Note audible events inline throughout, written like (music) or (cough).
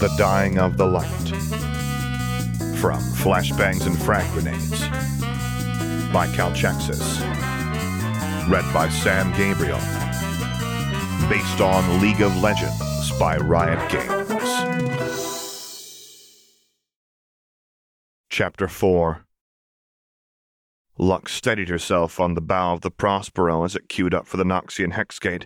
The Dying of the Light. From Flashbangs and Frag Grenades by Calchexxis. Read by Sam Gabriel. Based on League of Legends by Riot Games. Chapter 4 Lux steadied herself on the bow of the Prospero as it queued up for the Noxian Hexgate.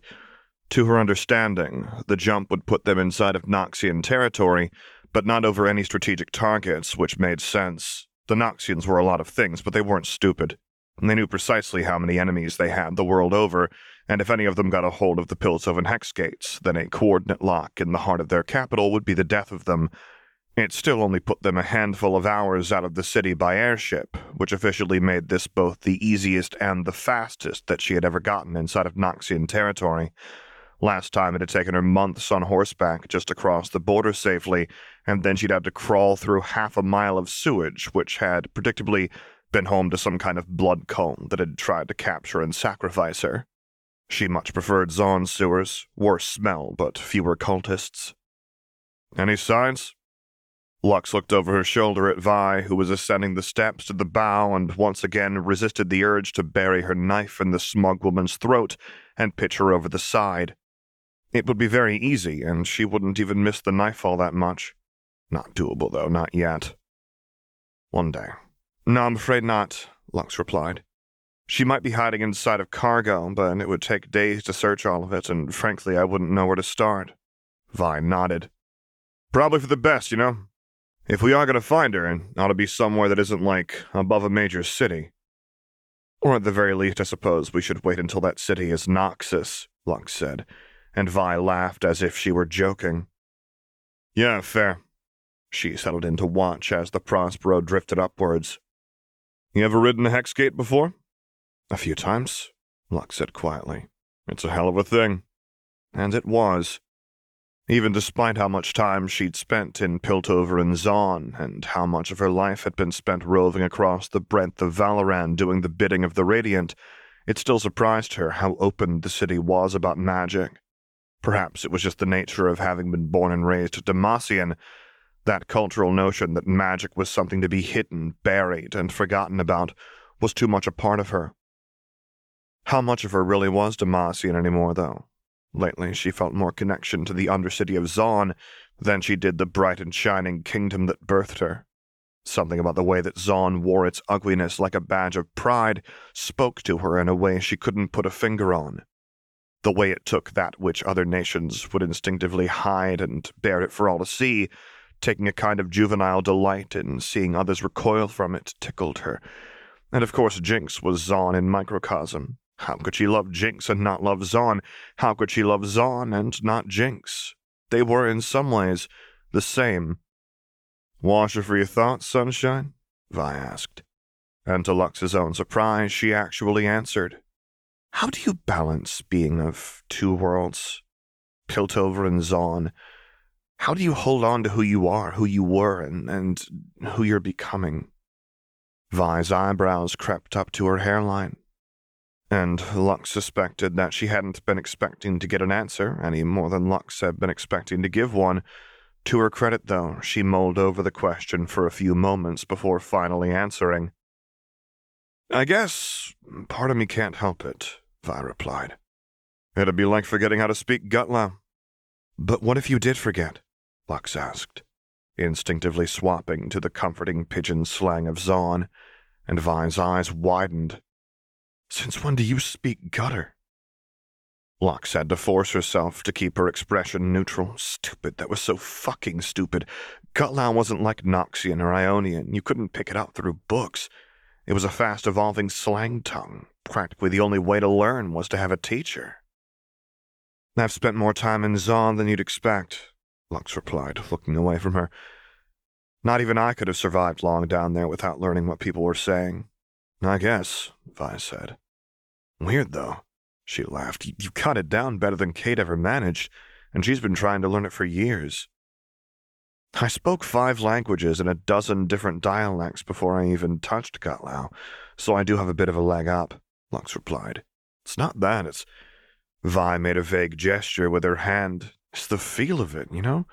To her understanding, the jump would put them inside of Noxian territory, but not over any strategic targets, which made sense. The Noxians were a lot of things, but they weren't stupid. They knew precisely how many enemies they had the world over, and if any of them got a hold of the Piltover Hexgates, then a coordinate lock in the heart of their capital would be the death of them. It still only put them a handful of hours out of the city by airship, which officially made this both the easiest and the fastest that she had ever gotten inside of Noxian territory. Last time it had taken her months on horseback just to cross the border safely, and then she'd had to crawl through half a mile of sewage, which had predictably been home to some kind of blood cone that had tried to capture and sacrifice her. She much preferred Zaun's sewers, worse smell, but fewer cultists. Any signs? Lux looked over her shoulder at Vi, who was ascending the steps to the bow and once again resisted the urge to bury her knife in the smug woman's throat and pitch her over the side. It would be very easy, and she wouldn't even miss the knife all that much. Not doable, though, not yet. One day. No, I'm afraid not, Lux replied. She might be hiding inside of cargo, but it would take days to search all of it, and frankly, I wouldn't know where to start. Vi nodded. Probably for the best, you know? If we are going to find her, it ought to be somewhere that isn't, like, above a major city. Or at the very least, I suppose we should wait until that city is Noxus, Lux said, and Vi laughed as if she were joking. Yeah, fair. She settled in to watch as the Prospero drifted upwards. You ever ridden a Hexgate before? A few times, Lux said quietly. It's a hell of a thing. And it was even despite how much time she'd spent in Piltover and Zaun, and how much of her life had been spent roving across the breadth of Valoran doing the bidding of the Radiant, it still surprised her how open the city was about magic. Perhaps it was just the nature of having been born and raised Demacian, that cultural notion that magic was something to be hidden, buried, and forgotten about was too much a part of her. How much of her really was Demacian anymore, though? Lately, she felt more connection to the undercity of Zaun than she did the bright and shining kingdom that birthed her. Something about the way that Zaun wore its ugliness like a badge of pride spoke to her in a way she couldn't put a finger on. The way it took that which other nations would instinctively hide and bared it for all to see, taking a kind of juvenile delight in seeing others recoil from it, tickled her. And of course, Jinx was Zaun in microcosm, how could she love Jinx and not love Zaun? How could she love Zaun and not Jinx? They were, in some ways, the same. Washer for your thoughts, sunshine? Vi asked. And to Lux's own surprise, she actually answered. How do you balance being of two worlds? Piltover and Zaun. How do you hold on to who you are, who you were, and, and who you're becoming? Vi's eyebrows crept up to her hairline and Lux suspected that she hadn't been expecting to get an answer any more than Lux had been expecting to give one. To her credit, though, she mulled over the question for a few moments before finally answering. I guess part of me can't help it, Vi replied. It'd be like forgetting how to speak Gutlow. But what if you did forget? Lux asked, instinctively swapping to the comforting pidgin slang of Zaun, and Vi's eyes widened since when do you speak gutter? Lux had to force herself to keep her expression neutral. Stupid, that was so fucking stupid. Gutlow wasn't like Noxian or Ionian. You couldn't pick it up through books. It was a fast evolving slang tongue. Practically the only way to learn was to have a teacher. I've spent more time in Zaun than you'd expect, Lux replied, looking away from her. Not even I could have survived long down there without learning what people were saying. I guess, Vi said. Weird, though. She laughed. You cut it down better than Cait ever managed, and she's been trying to learn it for years. I spoke five languages and a dozen different dialects before I even touched Gutlow, so I do have a bit of a leg up, Lux replied. It's not that, it's. Vi made a vague gesture with her hand. It's the feel of it, you know?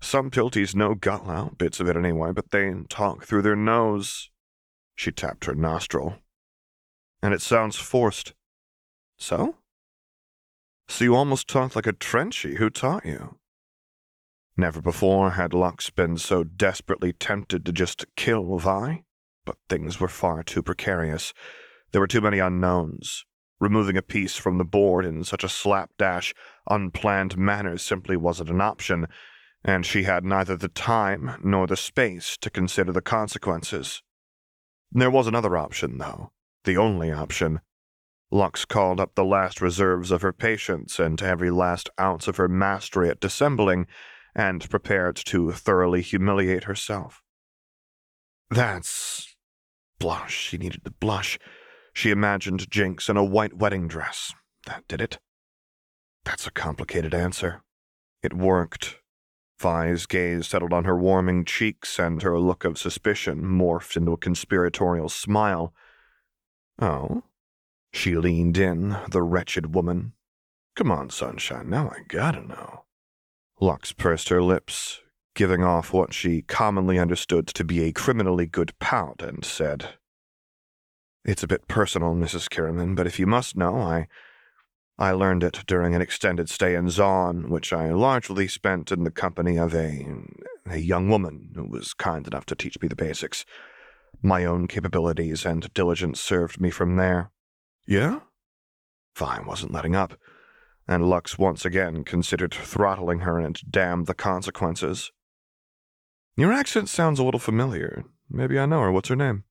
Some pilties know gutlow, bits of it anyway, but they talk through their nose. She tapped her nostril. And it sounds forced. So? So you almost talk like a Trenchy. Who taught you? Never before had Lux been so desperately tempted to just kill Vi, but things were far too precarious. There were too many unknowns. Removing a piece from the board in such a slapdash, unplanned manner simply wasn't an option, and she had neither the time nor the space to consider the consequences. There was another option, though, the only option. Lux called up the last reserves of her patience and every last ounce of her mastery at dissembling, and prepared to thoroughly humiliate herself. That's. Blush. She needed to blush. She imagined Jinx in a white wedding dress. That did it. That's a complicated answer. It worked. Vi's gaze settled on her warming cheeks, and her look of suspicion morphed into a conspiratorial smile. Oh? She leaned in, the wretched woman. Come on, sunshine, now I gotta know. Lux pursed her lips, giving off what she commonly understood to be a criminally good pout, and said, it's a bit personal, Mrs. Kiramman, but if you must know, I I learned it during an extended stay in Zaun, which I largely spent in the company of a a young woman who was kind enough to teach me the basics. My own capabilities and diligence served me from there. Yeah? Fine wasn't letting up, and Lux once again considered throttling her and damn the consequences. Your accent sounds a little familiar. Maybe I know her. What's her name?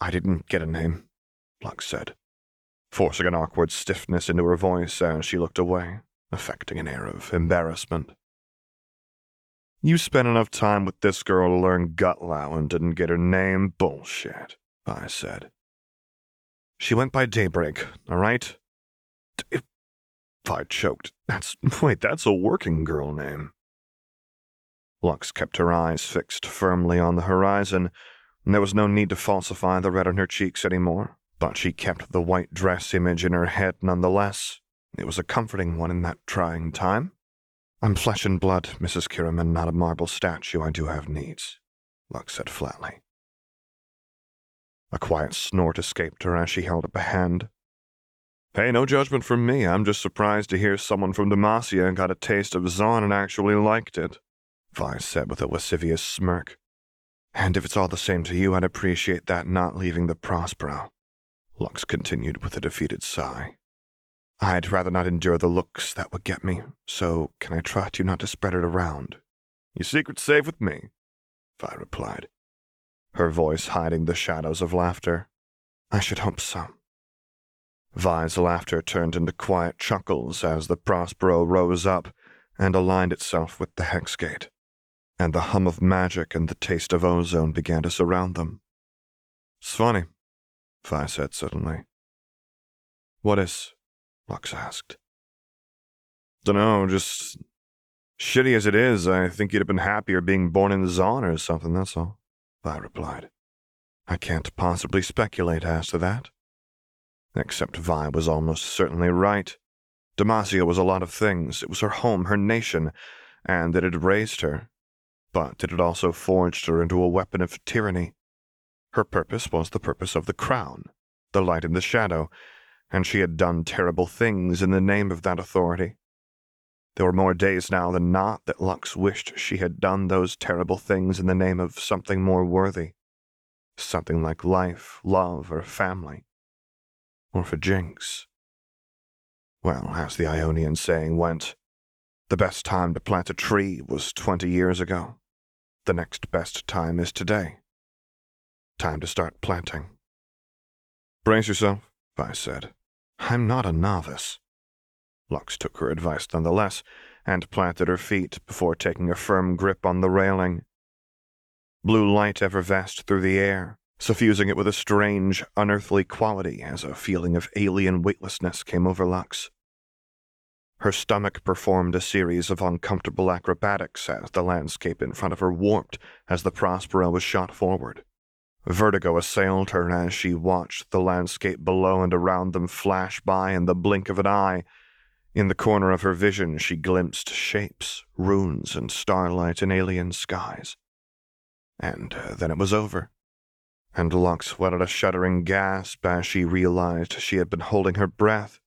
I didn't get a name, Lux said, forcing an awkward stiffness into her voice as she looked away, affecting an air of embarrassment. You spent enough time with this girl to learn Gutlow and didn't get her name? Bullshit, I said. She went by Daybreak, all right? If I choked, that's. (laughs) Wait, that's a working girl name. Lux kept her eyes fixed firmly on the horizon there was no need to falsify the red on her cheeks any more, but she kept the white dress image in her head nonetheless. It was a comforting one in that trying time. I'm flesh and blood, Mrs. Kiramman, not a marble statue. I do have needs, Lux said flatly. A quiet snort escaped her as she held up a hand. Hey, no judgment from me. I'm just surprised to hear someone from Demacia got a taste of Zaun and actually liked it, Vi said with a lascivious smirk. And if it's all the same to you, I'd appreciate that not leaving the Prospero. Lux continued with a defeated sigh. I'd rather not endure the looks that would get me, so can I trust you not to spread it around? Your secret's safe with me, Vi replied, her voice hiding the shadows of laughter. I should hope so. Vi's laughter turned into quiet chuckles as the Prospero rose up and aligned itself with the hex gate and the hum of magic and the taste of ozone began to surround them. It's funny, Vi said suddenly. What is? Lux asked. Dunno, just shitty as it is, I think you'd have been happier being born in Zaun or something, that's all, Vi replied. I can't possibly speculate as to that. Except Vi was almost certainly right. Demacia was a lot of things. It was her home, her nation, and it had raised her, but it had also forged her into a weapon of tyranny. Her purpose was the purpose of the crown, the light in the shadow, and she had done terrible things in the name of that authority. There were more days now than not that Lux wished she had done those terrible things in the name of something more worthy. Something like life, love, or family. Or for Jinx. Well, as the Ionian saying went, the best time to plant a tree was twenty years ago. The next best time is today. Time to start planting. Brace yourself, I said. I'm not a novice. Lux took her advice nonetheless and planted her feet before taking a firm grip on the railing. Blue light effervesced through the air, suffusing it with a strange, unearthly quality as a feeling of alien weightlessness came over Lux. Her stomach performed a series of uncomfortable acrobatics as the landscape in front of her warped as the Prospero was shot forward. Vertigo assailed her as she watched the landscape below and around them flash by in the blink of an eye. In the corner of her vision, she glimpsed shapes, runes, and starlight in alien skies. And uh, then it was over. And Lux uttered a shuddering gasp as she realized she had been holding her breath.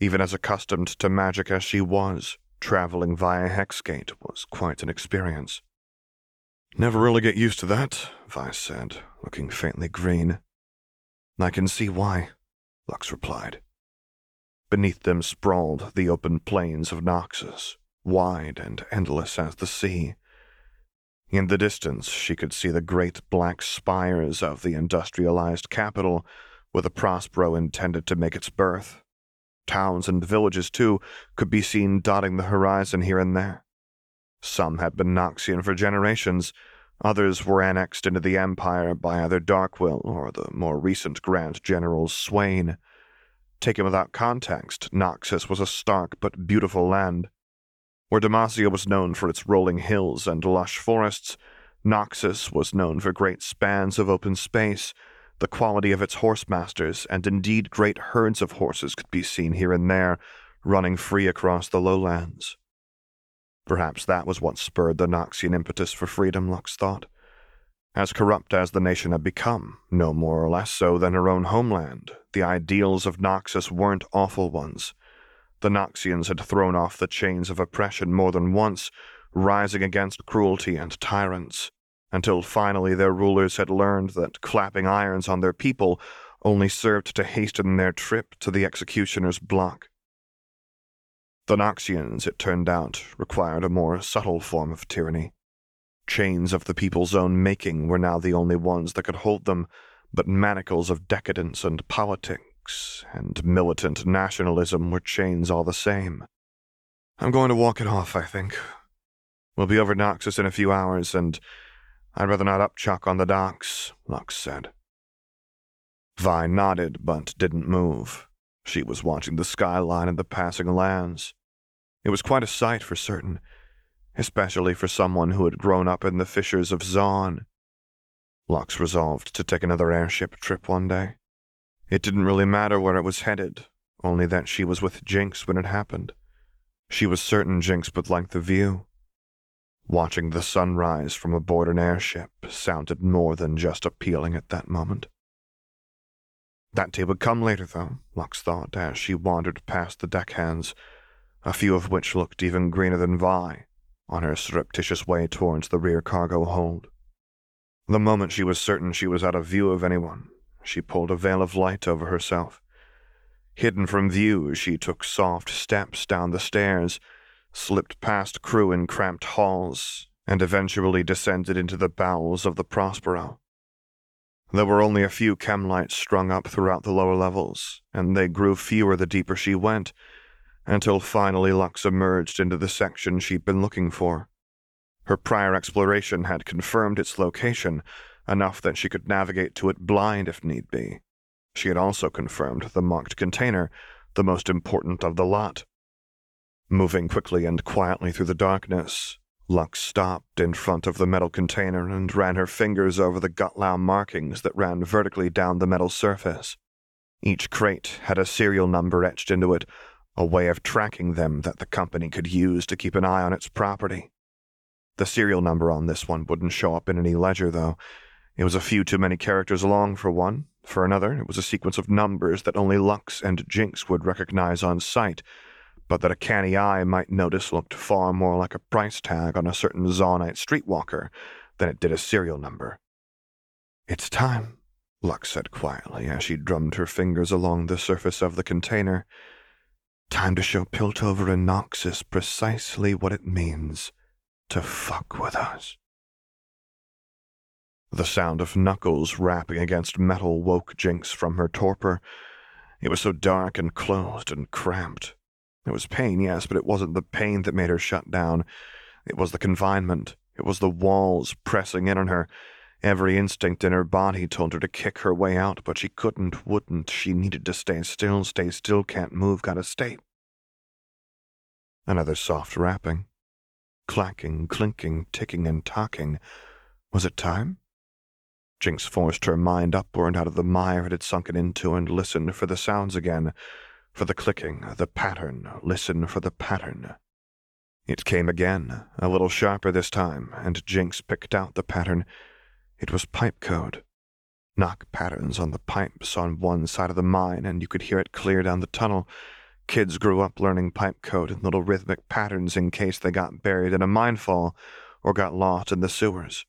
Even as accustomed to magic as she was, traveling via Hexgate was quite an experience. Never really get used to that, Vi said, looking faintly green. I can see why, Lux replied. Beneath them sprawled the open plains of Noxus, wide and endless as the sea. In the distance, she could see the great black spires of the industrialized capital where the Prospero intended to make its berth. Towns and villages, too, could be seen dotting the horizon here and there. Some had been Noxian for generations, others were annexed into the Empire by either Darkwill or the more recent Grand General's Swain. Taken without context, Noxus was a stark but beautiful land. Where Demacia was known for its rolling hills and lush forests, Noxus was known for great spans of open space. The quality of its horse masters, and indeed great herds of horses, could be seen here and there, running free across the lowlands. Perhaps that was what spurred the Noxian impetus for freedom, Lux thought. As corrupt as the nation had become, no more or less so than her own homeland, the ideals of Noxus weren't awful ones. The Noxians had thrown off the chains of oppression more than once, rising against cruelty and tyrants, until finally their rulers had learned that clapping irons on their people only served to hasten their trip to the executioner's block. The Noxians, it turned out, required a more subtle form of tyranny. Chains of the people's own making were now the only ones that could hold them, but manacles of decadence and politics and militant nationalism were chains all the same. I'm going to walk it off, I think. We'll be over Noxus in a few hours, and I'd rather not upchuck on the docks, Lux said. Vi nodded, but didn't move. She was watching the skyline and the passing lands. It was quite a sight for certain, especially for someone who had grown up in the fissures of Zaun. Lux resolved to take another airship trip one day. It didn't really matter where it was headed, only that she was with Jinx when it happened. She was certain Jinx would like the view. Watching the sunrise from aboard an airship sounded more than just appealing at that moment. That day would come later, though, Lux thought as she wandered past the deckhands a few of which looked even greener than Vi, on her surreptitious way towards the rear cargo hold. The moment she was certain she was out of view of anyone, she pulled a veil of light over herself. Hidden from view, she took soft steps down the stairs, slipped past crew in cramped halls, and eventually descended into the bowels of the Prospero. There were only a few chem lights strung up throughout the lower levels, and they grew fewer the deeper she went, until finally Lux emerged into the section she'd been looking for. Her prior exploration had confirmed its location, enough that she could navigate to it blind if need be. She had also confirmed the marked container, the most important of the lot. Moving quickly and quietly through the darkness, Lux stopped in front of the metal container and ran her fingers over the Gutlow markings that ran vertically down the metal surface. Each crate had a serial number etched into it, a way of tracking them that the company could use to keep an eye on its property. The serial number on this one wouldn't show up in any ledger, though. It was a few too many characters long, for one. For another, it was a sequence of numbers that only Lux and Jinx would recognize on sight, but that a canny eye might notice looked far more like a price tag on a certain Zaunite streetwalker than it did a serial number. It's time, Lux said quietly as she drummed her fingers along the surface of the container. Time to show Piltover and Noxus precisely what it means to fuck with us. The sound of knuckles rapping against metal woke Jinx from her torpor. It was so dark and closed and cramped. It was pain, yes, but it wasn't the pain that made her shut down. It was the confinement. It was the walls pressing in on her. Every instinct in her body told her to kick her way out, but she couldn't, wouldn't. She needed to stay still. Stay still, can't move, gotta stay. Another soft rapping. Clacking, clinking, ticking, and talking. Was it time? Jinx forced her mind upward out of the mire it had sunken into and listened for the sounds again. for the clicking, the pattern, listen for the pattern. It came again, a little sharper this time, and Jinx picked out the pattern. It was pipe code. Knock patterns on the pipes on one side of the mine, and you could hear it clear down the tunnel. Kids grew up learning pipe code and little rhythmic patterns in case they got buried in a minefall or got lost in the sewers.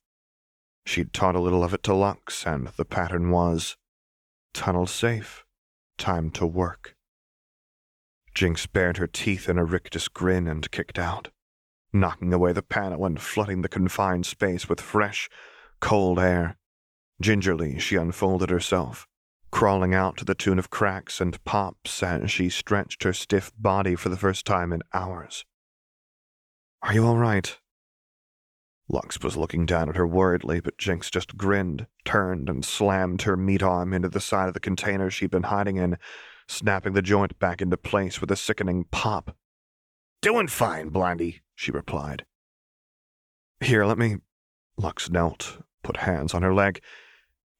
She'd taught a little of it to Lux, and the pattern was Tunnel safe. Time to work. Jinx bared her teeth in a rictus grin and kicked out, knocking away the panel and flooding the confined space with fresh, cold air. Gingerly, she unfolded herself, crawling out to the tune of cracks and pops as she stretched her stiff body for the first time in hours. Are you all right? Lux was looking down at her worriedly, but Jinx just grinned, turned, and slammed her meat arm into the side of the container she'd been hiding in, snapping the joint back into place with a sickening pop. Doing fine, Blondie, she replied. Here, let me. Lux knelt, put hands on her leg,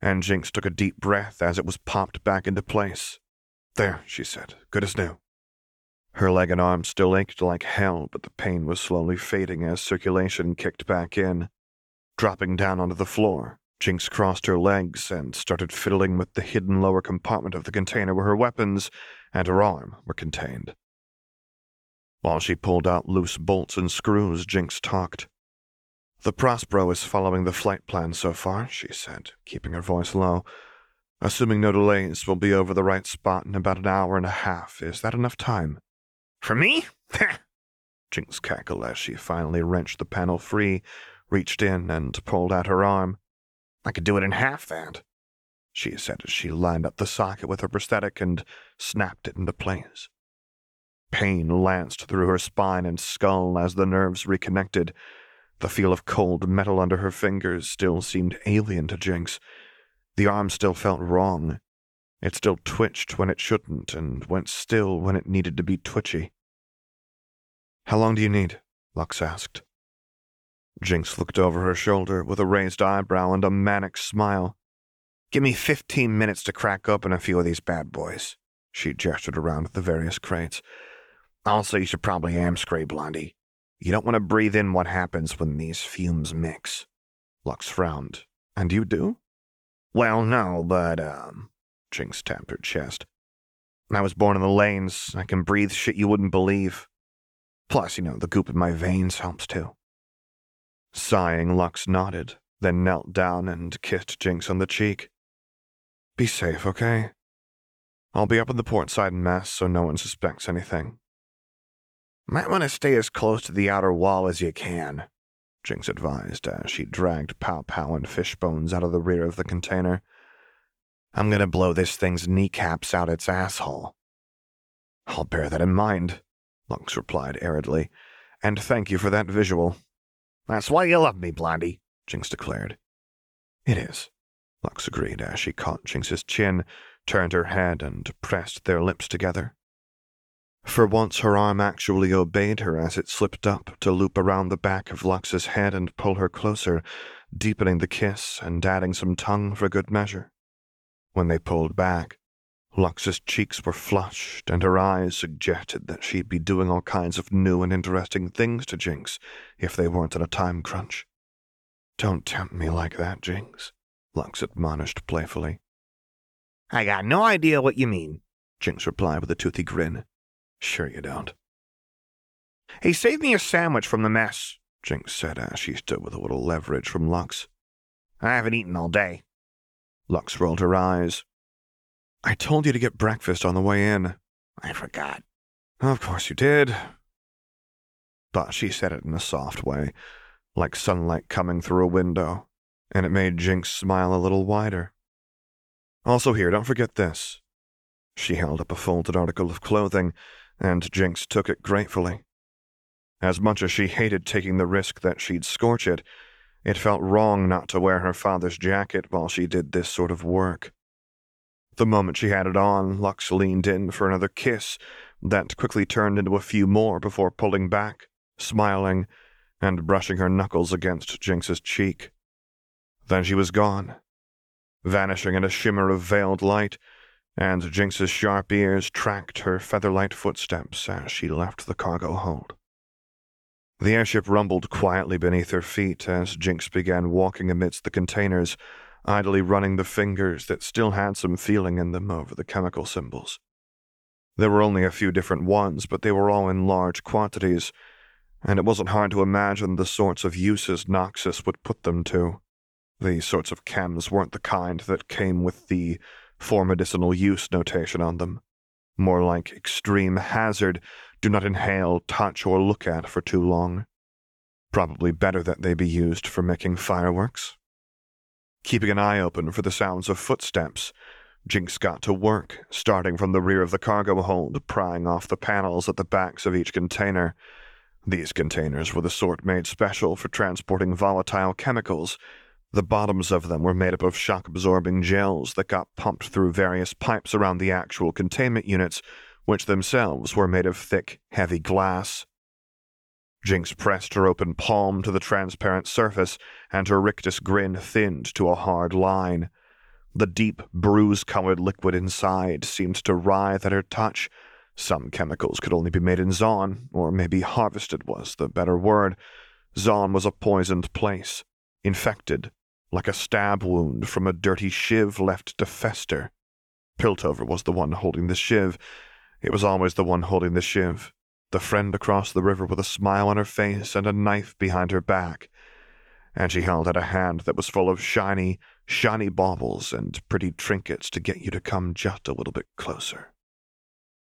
and Jinx took a deep breath as it was popped back into place. There, she said, good as new. Her leg and arm still ached like hell, but the pain was slowly fading as circulation kicked back in. Dropping down onto the floor, Jinx crossed her legs and started fiddling with the hidden lower compartment of the container where her weapons and her arm were contained. While she pulled out loose bolts and screws, Jinx talked. The Prospero is following the flight plan so far, she said, keeping her voice low. Assuming no delays, we'll be over the right spot in about an hour and a half. Is that enough time? For me? (laughs) Jinx cackled as she finally wrenched the panel free, reached in, and pulled out her arm. I could do it in half that, she said as she lined up the socket with her prosthetic and snapped it into place. Pain lanced through her spine and skull as the nerves reconnected. The feel of cold metal under her fingers still seemed alien to Jinx. The arm still felt wrong, it still twitched when it shouldn't and went still when it needed to be twitchy. How long do you need? Lux asked. Jinx looked over her shoulder with a raised eyebrow and a manic smile. Give me fifteen minutes to crack open a few of these bad boys. She gestured around at the various crates. Also, you should probably amspray, Blondie. You don't want to breathe in what happens when these fumes mix. Lux frowned. And you do? Well, no, but, um, Jinx tapped her chest. I was born in the lanes. I can breathe shit you wouldn't believe. Plus, you know, the goop in my veins helps too. Sighing, Lux nodded, then knelt down and kissed Jinx on the cheek. Be safe, okay? I'll be up in the port side in mess so no one suspects anything. Might want to stay as close to the outer wall as you can, Jinx advised as she dragged Pow Pow and Fishbones out of the rear of the container. I'm going to blow this thing's kneecaps out its asshole. I'll bear that in mind, Lux replied aridly, and thank you for that visual. That's why you love me, Blondie, Jinx declared. It is, Lux agreed as she caught Jinx's chin, turned her head, and pressed their lips together. For once, her arm actually obeyed her as it slipped up to loop around the back of Lux's head and pull her closer, deepening the kiss and adding some tongue for good measure. When they pulled back, Lux's cheeks were flushed, and her eyes suggested that she'd be doing all kinds of new and interesting things to Jinx if they weren't in a time crunch. Don't tempt me like that, Jinx, Lux admonished playfully. I got no idea what you mean, Jinx replied with a toothy grin. Sure you don't. Hey, save me a sandwich from the mess, Jinx said as she stood with a little leverage from Lux. I haven't eaten all day. Lux rolled her eyes. I told you to get breakfast on the way in. I forgot. Of course you did. But she said it in a soft way, like sunlight coming through a window, and it made Jinx smile a little wider. Also, here, don't forget this. She held up a folded article of clothing, and Jinx took it gratefully. As much as she hated taking the risk that she'd scorch it, it felt wrong not to wear her father's jacket while she did this sort of work. The moment she had it on, Lux leaned in for another kiss that quickly turned into a few more before pulling back, smiling, and brushing her knuckles against Jinx's cheek. Then she was gone, vanishing in a shimmer of veiled light, and Jinx's sharp ears tracked her featherlight footsteps as she left the cargo hold. The airship rumbled quietly beneath her feet as Jinx began walking amidst the containers, idly running the fingers that still had some feeling in them over the chemical symbols. There were only a few different ones, but they were all in large quantities, and it wasn't hard to imagine the sorts of uses Noxus would put them to. These sorts of chems weren't the kind that came with the for medicinal use notation on them. More like extreme hazard, do not inhale, touch, or look at for too long. Probably better that they be used for making fireworks. Keeping an eye open for the sounds of footsteps, Jinx got to work, starting from the rear of the cargo hold, prying off the panels at the backs of each container. These containers were the sort made special for transporting volatile chemicals, the bottoms of them were made up of shock absorbing gels that got pumped through various pipes around the actual containment units, which themselves were made of thick, heavy glass. Jinx pressed her open palm to the transparent surface, and her rictus grin thinned to a hard line. The deep, bruise colored liquid inside seemed to writhe at her touch. Some chemicals could only be made in Zaun, or maybe harvested was the better word. Zaun was a poisoned place, infected, like a stab wound from a dirty shiv left to fester. Piltover was the one holding the shiv. It was always the one holding the shiv, the friend across the river with a smile on her face and a knife behind her back. And she held out a hand that was full of shiny, shiny baubles and pretty trinkets to get you to come just a little bit closer.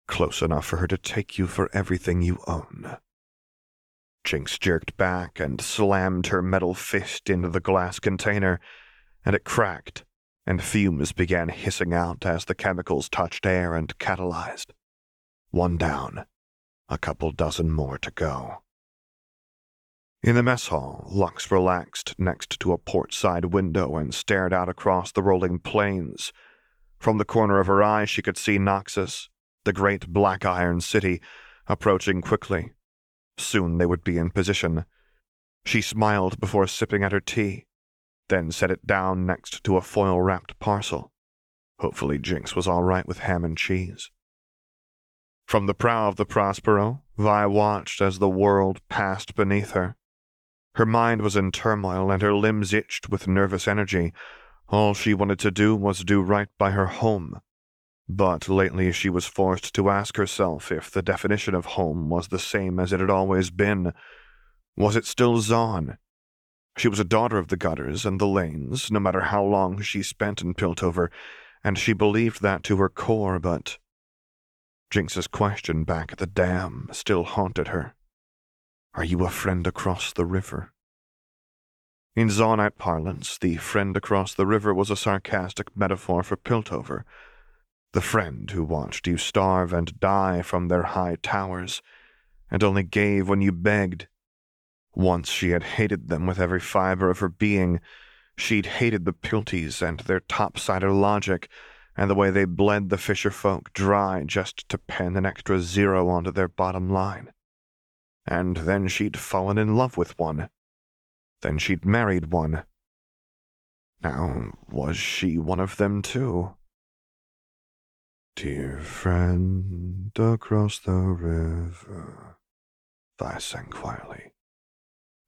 Close enough for her to take you for everything you own. Jinx jerked back and slammed her metal fist into the glass container, and it cracked, and fumes began hissing out as the chemicals touched air and catalyzed. One down, a couple dozen more to go. In the mess hall, Lux relaxed next to a port side window and stared out across the rolling plains. From the corner of her eye, she could see Noxus, the great black iron city, approaching quickly, Soon they would be in position. She smiled before sipping at her tea, then set it down next to a foil wrapped parcel. Hopefully, Jinx was all right with ham and cheese. From the prow of the Prospero, Vi watched as the world passed beneath her. Her mind was in turmoil and her limbs itched with nervous energy. All she wanted to do was do right by her home, but lately she was forced to ask herself if the definition of home was the same as it had always been. Was it still Zaun? She was a daughter of the gutters and the lanes, no matter how long she spent in Piltover, and she believed that to her core, but. Jinx's question back at the dam still haunted her. Are you a friend across the river? In Zaunite parlance, the friend across the river was a sarcastic metaphor for Piltover the friend who watched you starve and die from their high towers, and only gave when you begged. Once she had hated them with every fiber of her being. She'd hated the Pilties and their topsider logic, and the way they bled the fisher folk dry just to pen an extra zero onto their bottom line. And then she'd fallen in love with one. Then she'd married one. Now, was she one of them too? Dear friend across the river, Vi sang quietly.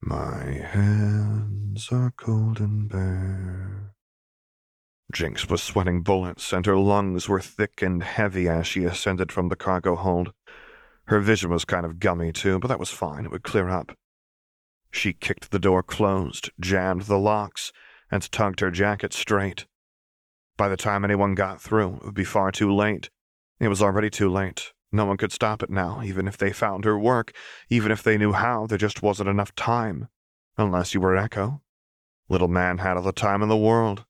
My hands are cold and bare. Jinx was sweating bullets, and her lungs were thick and heavy as she ascended from the cargo hold. Her vision was kind of gummy, too, but that was fine. It would clear up. She kicked the door closed, jammed the locks, and tugged her jacket straight. By the time anyone got through, it would be far too late. It was already too late. No one could stop it now, even if they found her work, even if they knew how, there just wasn't enough time. Unless you were Ekko. Little man had all the time in the world.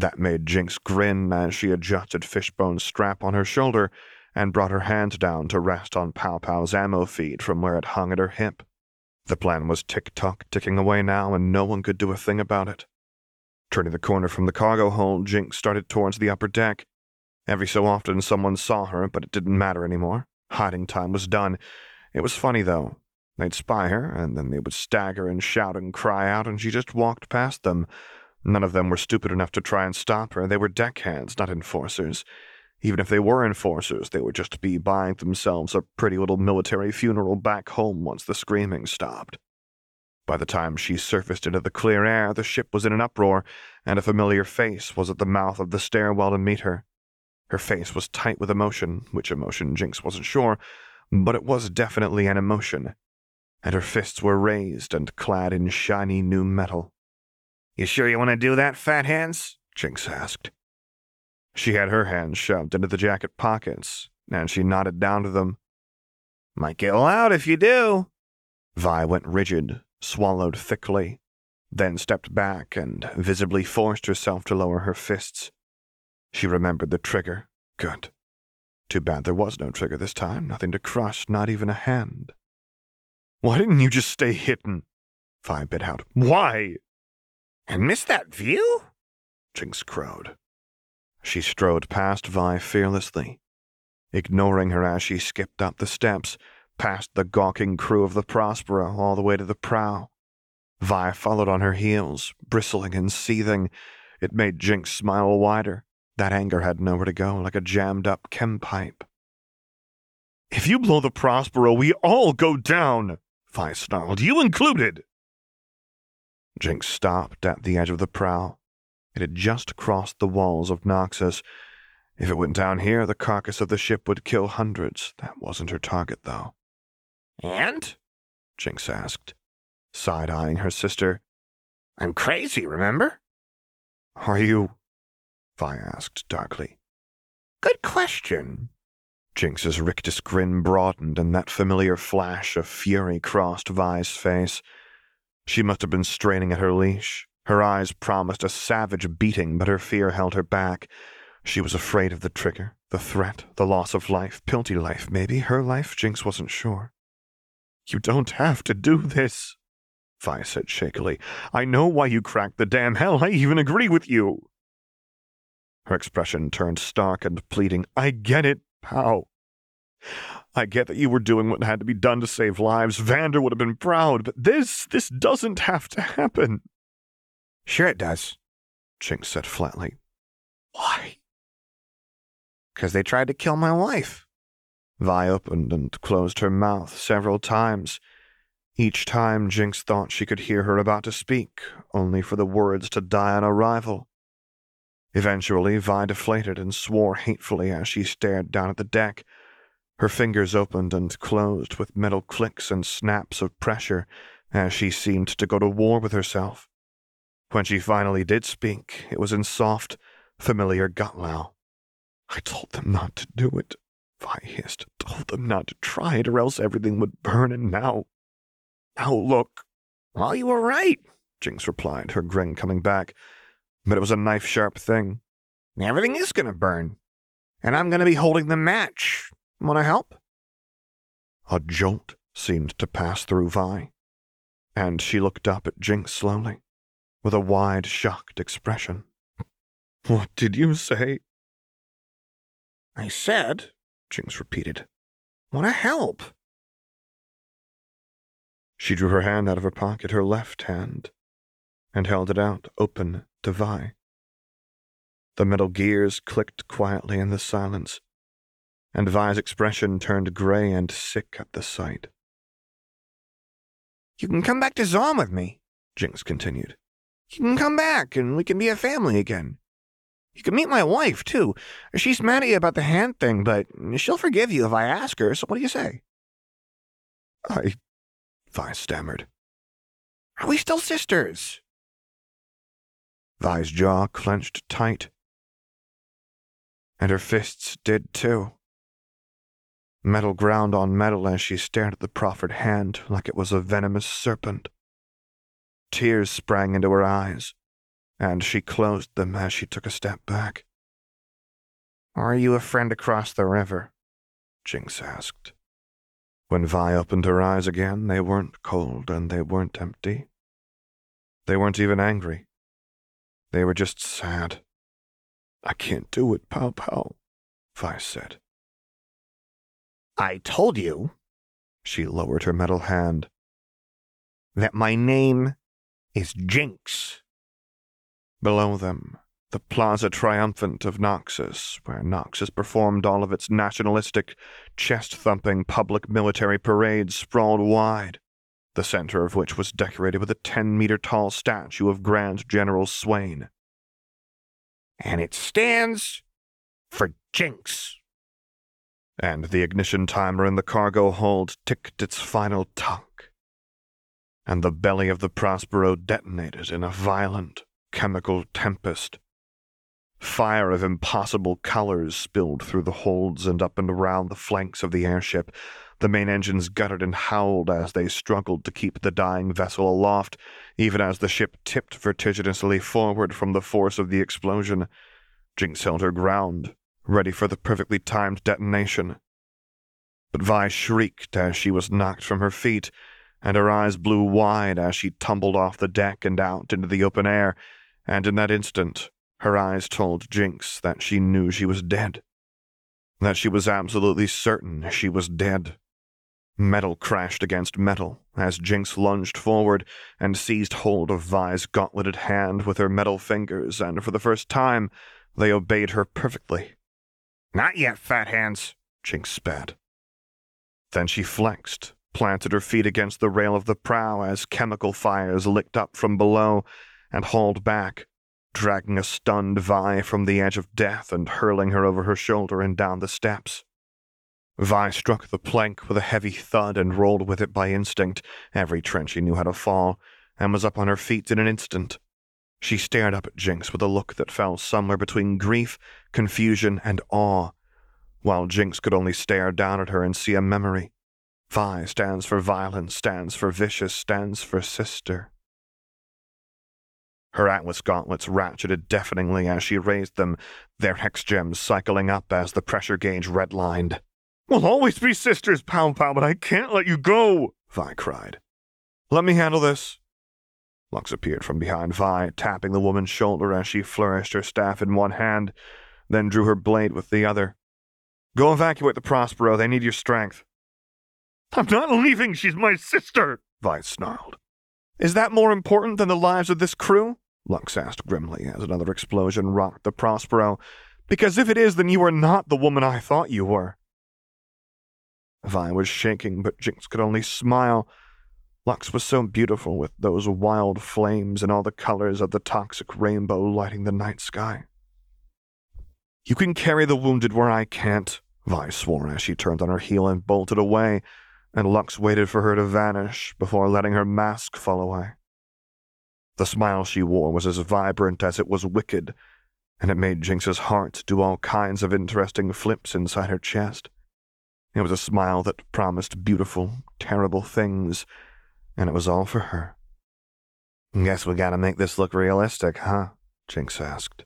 That made Jinx grin as she adjusted Fishbone's strap on her shoulder and brought her hand down to rest on Pow Pow's ammo feed from where it hung at her hip. The plan was tick tock ticking away now, and no one could do a thing about it. Turning the corner from the cargo hold, Jinx started towards the upper deck. Every so often someone saw her, but it didn't matter anymore. Hiding time was done. It was funny, though. They'd spy her, and then they would stagger and shout and cry out, and she just walked past them. None of them were stupid enough to try and stop her. They were deckhands, not enforcers. Even if they were enforcers, they would just be buying themselves a pretty little military funeral back home once the screaming stopped. By the time she surfaced into the clear air, the ship was in an uproar, and a familiar face was at the mouth of the stairwell to meet her. Her face was tight with emotion, which emotion Jinx wasn't sure, but it was definitely an emotion, and her fists were raised and clad in shiny new metal. You sure you want to do that, Fat Hands? Jinx asked. She had her hands shoved into the jacket pockets, and she nodded down to them. Might get loud if you do. Vi went rigid, swallowed thickly, then stepped back and visibly forced herself to lower her fists. She remembered the trigger. Good. Too bad there was no trigger this time, nothing to crush, not even a hand. Why didn't you just stay hidden? Vi bit out. Why? And miss that view? Jinx crowed. She strode past Vi fearlessly, ignoring her as she skipped up the steps, past the gawking crew of the Prospero, all the way to the prow. Vi followed on her heels, bristling and seething. It made Jinx smile wider. That anger had nowhere to go, like a jammed up chem pipe. If you blow the Prospero, we all go down, Vi snarled, you included. Jinx stopped at the edge of the prow. It had just crossed the walls of Noxus. If it went down here, the carcass of the ship would kill hundreds. That wasn't her target, though. And? Jinx asked, side eyeing her sister. I'm crazy, remember? Are you? Vi asked darkly. Good question. Jinx's rictus grin broadened, and that familiar flash of fury crossed Vi's face. She must have been straining at her leash. Her eyes promised a savage beating, but her fear held her back. She was afraid of the trigger, the threat, the loss of life, Pilty life, maybe, her life, Jinx wasn't sure. You don't have to do this, Vi said shakily. I know why you cracked the dam Hell, I even agree with you. Her expression turned stark and pleading. I get it, pal. I get that you were doing what had to be done to save lives. Vander would have been proud, but this, this doesn't have to happen. Sure it does, Jinx said flatly. Why? Because they tried to kill my wife. Vi opened and closed her mouth several times. Each time Jinx thought she could hear her about to speak, only for the words to die on arrival. Eventually, Vi deflated and swore hatefully as she stared down at the deck. Her fingers opened and closed with metal clicks and snaps of pressure as she seemed to go to war with herself. When she finally did speak, it was in soft, familiar gutlow. I told them not to do it, Vi hissed. Told them not to try it, or else everything would burn, and now. Now look. Well, you were right, Jinx replied, her grin coming back. But it was a knife sharp thing. Everything is going to burn. And I'm going to be holding the match. Want to help? A jolt seemed to pass through Vi, and she looked up at Jinx slowly with a wide, shocked expression. What did you say? I said, Jinx repeated, want to help. She drew her hand out of her pocket, her left hand, and held it out, open to Vi. The metal gears clicked quietly in the silence, and Vi's expression turned gray and sick at the sight. You can come back to Zaun with me, Jinx continued. You can come back and we can be a family again. You can meet my wife, too. She's mad at you about the hand thing, but she'll forgive you if I ask her, so what do you say? I. Vi stammered. Are we still sisters? Vi's jaw clenched tight. And her fists did too. Metal ground on metal as she stared at the proffered hand like it was a venomous serpent. Tears sprang into her eyes, and she closed them as she took a step back. Are you a friend across the river? Jinx asked. When Vi opened her eyes again, they weren't cold and they weren't empty. They weren't even angry. They were just sad. I can't do it, Powder, Vi said. I told you, she lowered her metal hand, that my name is Jinx. Below them, the Plaza Triumphant of Noxus, where Noxus performed all of its nationalistic, chest thumping public military parades, sprawled wide, the center of which was decorated with a 10 meter tall statue of Grand General Swain. And it stands for Jinx. And the ignition timer in the cargo hold ticked its final tuck. And the belly of the Prospero detonated in a violent chemical tempest Fire of impossible colors spilled through the holds and up and around the flanks of the airship. The main engines guttered and howled as they struggled to keep the dying vessel aloft, even as the ship tipped vertiginously forward from the force of the explosion. Jinx held her ground, ready for the perfectly timed detonation. But Vi shrieked as she was knocked from her feet, and her eyes blew wide as she tumbled off the deck and out into the open air, and in that instant, her eyes told Jinx that she knew she was dead. That she was absolutely certain she was dead. Metal crashed against metal as Jinx lunged forward and seized hold of Vi's gauntleted hand with her metal fingers, and for the first time, they obeyed her perfectly. Not yet, fat hands, Jinx spat. Then she flexed, planted her feet against the rail of the prow as chemical fires licked up from below, and hauled back, dragging a stunned Vi from the edge of death and hurling her over her shoulder and down the steps. Vi struck the plank with a heavy thud and rolled with it by instinct. Every trench she knew how to fall, and was up on her feet in an instant. She stared up at Jinx with a look that fell somewhere between grief, confusion, and awe, while Jinx could only stare down at her and see a memory. Vi stands for violence, stands for vicious, stands for sister. Her Atlas gauntlets ratcheted deafeningly as she raised them, their hex gems cycling up as the pressure gauge redlined. We'll always be sisters, Pow Pow, but I can't let you go, Vi cried. Let me handle this. Lux appeared from behind Vi, tapping the woman's shoulder as she flourished her staff in one hand, then drew her blade with the other. Go evacuate the Prospero. They need your strength. I'm not leaving. She's my sister, Vi snarled. Is that more important than the lives of this crew? Lux asked grimly as another explosion rocked the Prospero. Because if it is, then you are not the woman I thought you were. Vi was shaking, but Jinx could only smile. Lux was so beautiful with those wild flames and all the colors of the toxic rainbow lighting the night sky. You can carry the wounded where I can't, Vi swore as she turned on her heel and bolted away, and Lux waited for her to vanish before letting her mask fall away. The smile she wore was as vibrant as it was wicked, and it made Jinx's heart do all kinds of interesting flips inside her chest. It was a smile that promised beautiful, terrible things, and it was all for her. Guess we gotta make this look realistic, huh? Jinx asked.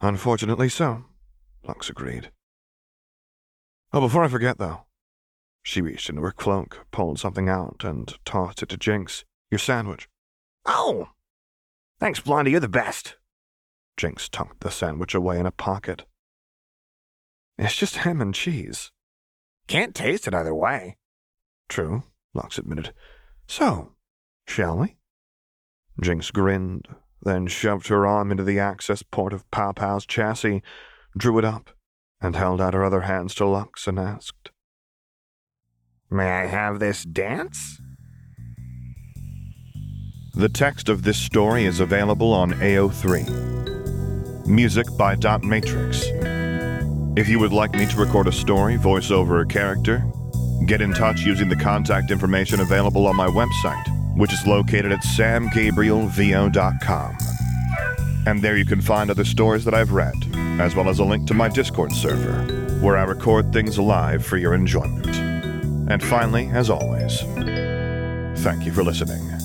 Unfortunately so, Lux agreed. Oh, before I forget, though, she reached into her cloak, pulled something out, and tossed it to Jinx. Your sandwich. Oh! Thanks, Blondie, you're the best. Jinx tucked the sandwich away in a pocket. It's just ham and cheese. Can't taste it either way. True, Lux admitted. So, shall we? Jinx grinned, then shoved her arm into the access port of Pow Pow's chassis, drew it up, and held out her other hands to Lux and asked, May I have this dance? The text of this story is available on AO3. Music by Dot Matrix. If you would like me to record a story, voice over a character, get in touch using the contact information available on my website, which is located at samgabrielvo.com. And there you can find other stories that I've read, as well as a link to my Discord server, where I record things live for your enjoyment. And finally, as always, thank you for listening.